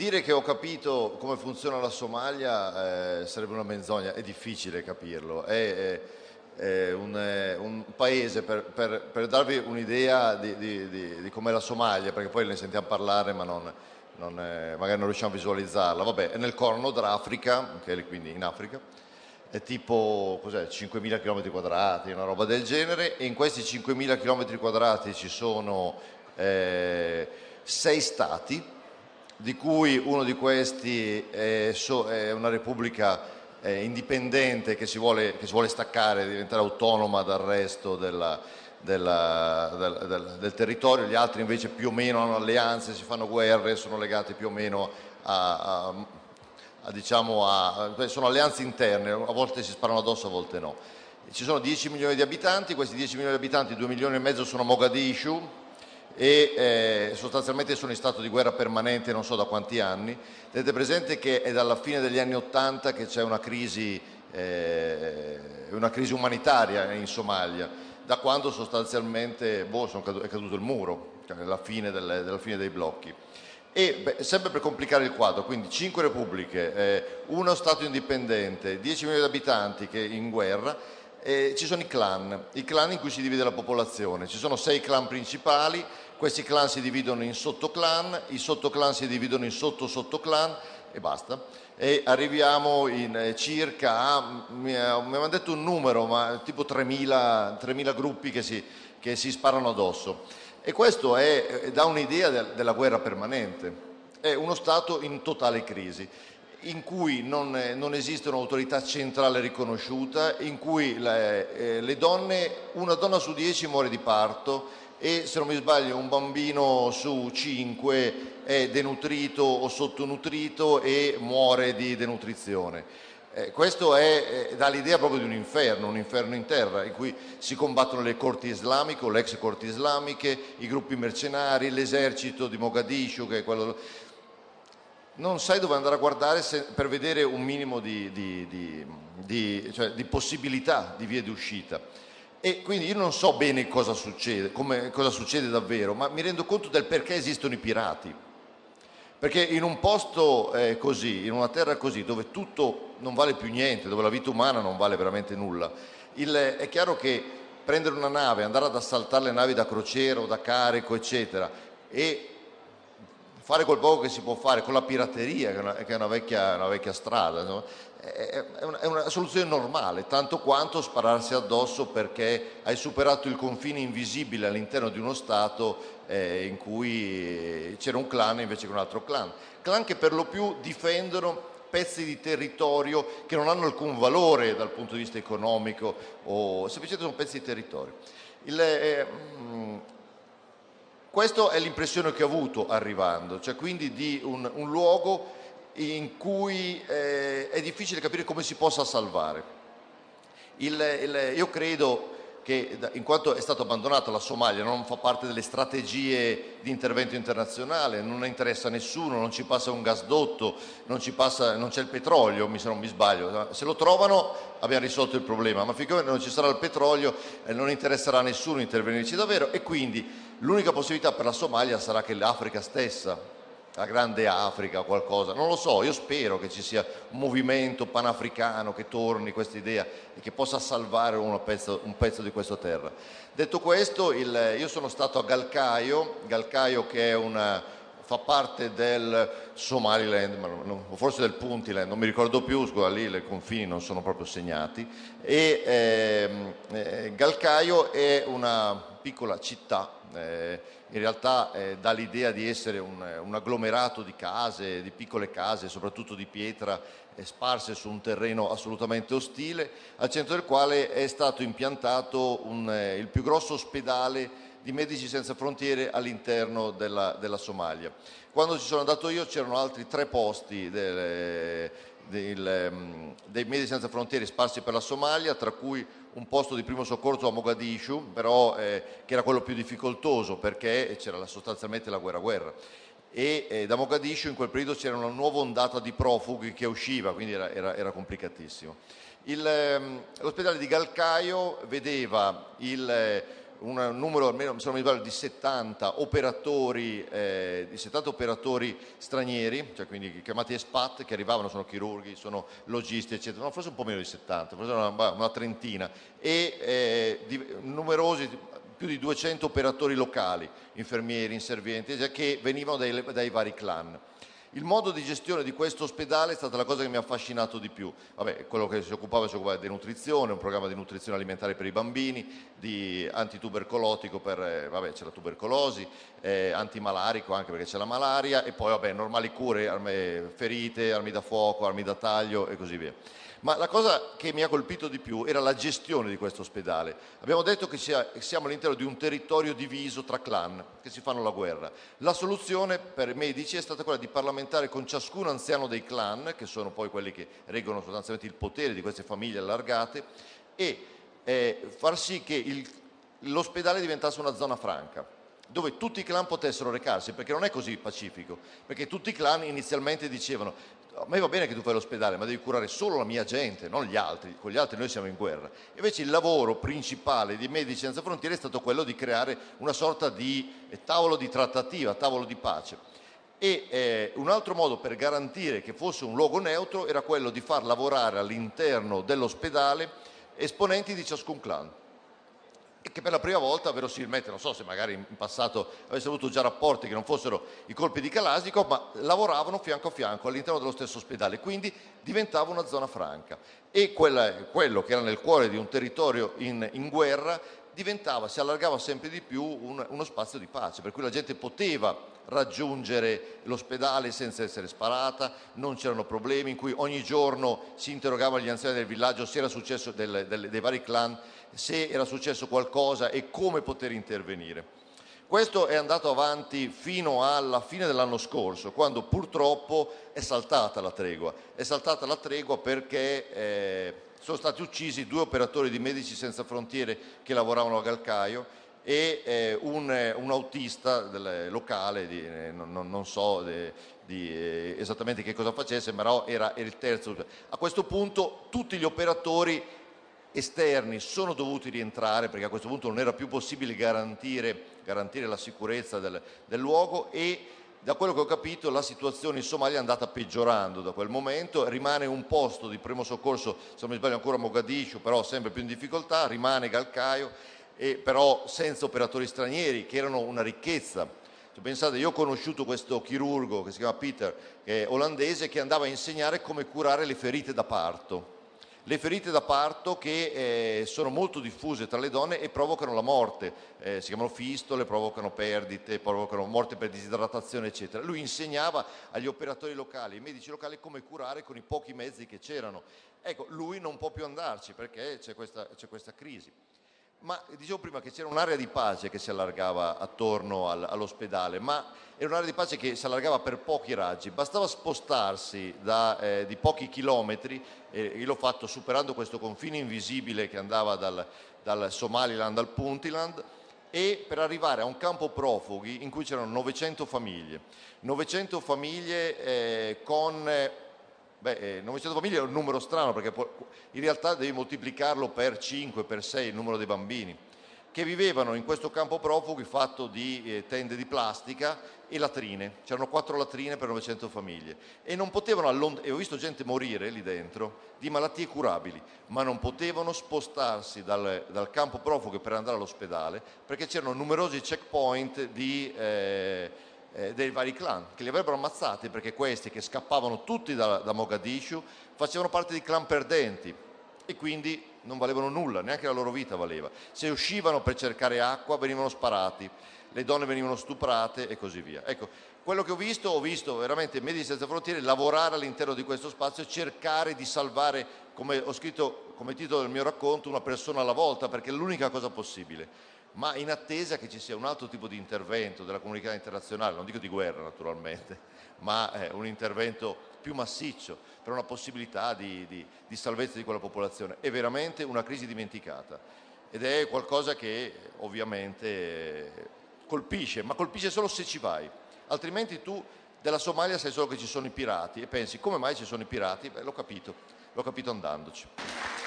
dire che ho capito come funziona la Somalia eh, sarebbe una menzogna, è difficile capirlo. È, è, è un, un, paese, per, per, per darvi un'idea di, di, di, di com'è la Somalia, perché poi ne sentiamo parlare ma non, non magari non riusciamo a visualizzarla. Vabbè, è nel corno d'Africa, è quindi in Africa, è tipo 5.000 km quadrati, una roba del genere, e in questi 5.000 km quadrati ci sono eh, sei stati, di cui uno di questi è, una repubblica eh, indipendente che si, vuole, che si, vuole, staccare, diventare autonoma dal resto della, della, del, del, del, territorio, gli altri invece più o meno hanno alleanze, si fanno guerre, sono legati più o meno a, a, diciamo a sono alleanze interne, a volte si sparano addosso, a volte no. Ci sono 10 milioni di abitanti, questi 10 milioni di abitanti, 2 milioni e mezzo sono a Mogadishu, e eh, sostanzialmente sono in stato di guerra permanente non so da quanti anni. Tenete presente che è dalla fine degli anni Ottanta che c'è una crisi, eh, una crisi umanitaria in Somalia, da quando sostanzialmente boh, caduto, è caduto il muro, cioè la fine, delle, della fine dei blocchi. E beh, sempre per complicare il quadro, quindi cinque repubbliche, eh, uno Stato indipendente, 10 milioni di abitanti che in guerra, eh, ci sono i clan, i clan in cui si divide la popolazione. Ci sono sei clan principali, questi clan si dividono in sottoclan, i sottoclan si dividono in sotto-sottoclan e basta. E arriviamo in eh, circa a, mi, avevano detto un numero, ma tipo 3.000, 3.000 gruppi che si, che si, sparano addosso. E questo è, dà un'idea de, della guerra permanente. È uno Stato in totale crisi in cui non, non, esiste un'autorità centrale riconosciuta, in cui le, eh, le, donne, una donna su dieci muore di parto e se non mi sbaglio un bambino su cinque è denutrito o sottonutrito e muore di denutrizione. Eh, questo è, eh, dà l'idea proprio di un inferno, un inferno in terra, in cui si combattono le corti islamiche o le ex corti islamiche, i gruppi mercenari, l'esercito di Mogadiscio, che è quello non sai dove andare a guardare se, per vedere un minimo di, di, di, cioè, di, possibilità di vie d'uscita. E quindi io non so bene cosa succede, come, cosa succede davvero, ma mi rendo conto del perché esistono i pirati. Perché in un posto eh, così, in una terra così, dove tutto non vale più niente, dove la vita umana non vale veramente nulla, il, è chiaro che prendere una nave, andare ad assaltare le navi da crociera o da carico, eccetera, e fare quel poco che si può fare con la pirateria, che è una, che è una, vecchia, una vecchia, strada, no? è, una, è, una, soluzione normale, tanto quanto spararsi addosso perché hai superato il confine invisibile all'interno di uno Stato eh, in cui c'era un clan invece che un altro clan. Clan che per lo più difendono pezzi di territorio che non hanno alcun valore dal punto di vista economico o semplicemente sono pezzi di territorio. Il, eh, questa è l'impressione che ho avuto arrivando, cioè quindi di un, un luogo in cui eh, è difficile capire come si possa salvare. Il, il, io credo che in quanto è stato abbandonato la Somalia non fa parte delle strategie di intervento internazionale, non interessa a nessuno, non ci passa un gasdotto, non, passa, non c'è il petrolio, se non mi sbaglio. Se lo trovano abbiamo risolto il problema, ma finché non ci sarà il petrolio eh, non interesserà a nessuno intervenirci davvero e quindi L'unica possibilità per la Somalia sarà che l'Africa stessa, la grande Africa, qualcosa, non lo so, io spero che ci sia un movimento panafricano che torni questa idea e che possa salvare pezzo, un pezzo di questa terra. Detto questo, il, io sono stato a Galcaio, Galcaio che una, fa parte del Somaliland, o forse del Puntland, non mi ricordo più, scusa, lì i confini non sono proprio segnati, e ehm, eh, Galcaio è una piccola città eh, in realtà eh, dà l'idea di essere un, un, agglomerato di case, di piccole case, soprattutto di pietra, eh, sparse su un terreno assolutamente ostile, al centro del quale è stato impiantato un, eh, il più grosso ospedale di Medici Senza Frontiere all'interno della, della, Somalia. Quando ci sono andato io c'erano altri tre posti del, del, mm, dei Medici Senza Frontiere sparsi per la Somalia, tra cui un posto di primo soccorso a Mogadishu, però eh, che era quello più difficoltoso perché c'era sostanzialmente la guerra-guerra. E eh, da Mogadishu in quel periodo c'era una nuova ondata di profughi che usciva, quindi era, era, era complicatissimo. Il, ehm, l'ospedale di Galcaio vedeva il, un numero almeno se non mi sbaglio, di 70 operatori, eh, di 70 operatori stranieri, cioè quindi chiamati espat, che arrivavano, sono chirurghi, sono logisti, eccetera, no, forse un po' meno di 70, forse una, una trentina, e eh, di, numerosi, più di 200 operatori locali, infermieri, inservienti, che venivano dai, dai vari clan. Il modo di gestione di questo ospedale è stata la cosa che mi ha affascinato di più. Vabbè, quello che si occupava si occupava di nutrizione, un programma di nutrizione alimentare per i bambini, di antitubercolotico per, eh, vabbè, c'è la tubercolosi, eh, antimalarico anche perché c'è la malaria e poi vabbè, normali cure, armi, ferite, armi da fuoco, armi da taglio e così via. Ma la cosa che mi ha colpito di più era la gestione di questo ospedale. Abbiamo detto che siamo all'interno di un territorio diviso tra clan che si fanno la guerra. La soluzione per i medici è stata quella di parlamentare con ciascun anziano dei clan, che sono poi quelli che reggono sostanzialmente il potere di queste famiglie allargate, e eh, far sì che l'ospedale diventasse una zona franca dove tutti i clan potessero recarsi, perché non è così pacifico, perché tutti i clan inizialmente dicevano a me va bene che tu fai l'ospedale, ma devi curare solo la mia gente, non gli altri, con gli altri noi siamo in guerra. Invece il lavoro principale di Medici Senza Frontiere è stato quello di creare una sorta di eh, tavolo di trattativa, tavolo di pace. E eh, un altro modo per garantire che fosse un luogo neutro era quello di far lavorare all'interno dell'ospedale esponenti di ciascun clan. E che per la prima volta verosimilmente, non so se magari in passato avesse avuto già rapporti che non fossero i colpi di Kalashnikov, ma lavoravano fianco a fianco all'interno dello stesso ospedale, quindi diventava una zona franca. E quella, quello che era nel cuore di un territorio in, in guerra diventava, si allargava sempre di più un, uno spazio di pace, per cui la gente poteva raggiungere l'ospedale senza essere sparata, non c'erano problemi, in cui ogni giorno si interrogavano gli anziani del villaggio se era successo del, del, dei vari clan se era successo qualcosa e come poter intervenire. Questo è andato avanti fino alla fine dell'anno scorso, quando purtroppo è saltata la tregua. È saltata la tregua perché eh, sono stati uccisi due operatori di Medici Senza Frontiere che lavoravano a Galcaio e eh, un, un, autista del, locale, di, eh, non, non, so de, di, eh, esattamente che cosa facesse, però era, era il terzo. A questo punto tutti gli operatori esterni sono dovuti rientrare perché a questo punto non era più possibile garantire, garantire la sicurezza del, del, luogo e da quello che ho capito la situazione in Somalia è andata peggiorando da quel momento, rimane un posto di primo soccorso, se non mi sbaglio ancora Mogadiscio, però sempre più in difficoltà, rimane Galcaio, e però senza operatori stranieri che erano una ricchezza. Cioè, pensate, io ho conosciuto questo chirurgo che si chiama Peter, che è olandese, che andava a insegnare come curare le ferite da parto le ferite da parto che eh, sono molto diffuse tra le donne e provocano la morte, eh, si chiamano fistole, provocano perdite, provocano morte per disidratazione eccetera. Lui insegnava agli operatori locali, ai medici locali come curare con i pochi mezzi che c'erano. Ecco, lui non può più andarci perché c'è questa, c'è questa crisi. Ma dicevo prima che c'era un'area di pace che si allargava attorno al, all'ospedale, ma era un'area di pace che si allargava per pochi raggi, bastava spostarsi da, eh, di pochi chilometri, eh, io l'ho fatto superando questo confine invisibile che andava dal, dal Somaliland al Puntland, e per arrivare a un campo profughi in cui c'erano 900 famiglie, 900 famiglie eh, con Beh, eh, 900 famiglie è un numero strano perché in realtà devi moltiplicarlo per 5, per 6 il numero dei bambini che vivevano in questo campo profughi fatto di eh, tende di plastica e latrine, c'erano quattro latrine per 900 famiglie. E non potevano allontanare, e ho visto gente morire lì dentro di malattie curabili, ma non potevano spostarsi dal, dal campo profughi per andare all'ospedale perché c'erano numerosi checkpoint di... Eh, eh, dei vari clan che li avrebbero ammazzati perché questi che scappavano tutti da, da Mogadishu facevano parte di clan perdenti e quindi non valevano nulla, neanche la loro vita valeva. Se uscivano per cercare acqua venivano sparati, le donne venivano stuprate e così via. Ecco, quello che ho visto, ho visto veramente Medici Senza Frontiere lavorare all'interno di questo spazio e cercare di salvare, come ho scritto come titolo del mio racconto, una persona alla volta, perché è l'unica cosa possibile ma in attesa che ci sia un altro tipo di intervento della comunità internazionale, non dico di guerra naturalmente, ma eh, un intervento più massiccio per una possibilità di, di, di salvezza di quella popolazione. È veramente una crisi dimenticata ed è qualcosa che ovviamente colpisce, ma colpisce solo se ci vai, altrimenti tu della Somalia sai solo che ci sono i pirati e pensi come mai ci sono i pirati? Beh, l'ho capito, l'ho capito andandoci.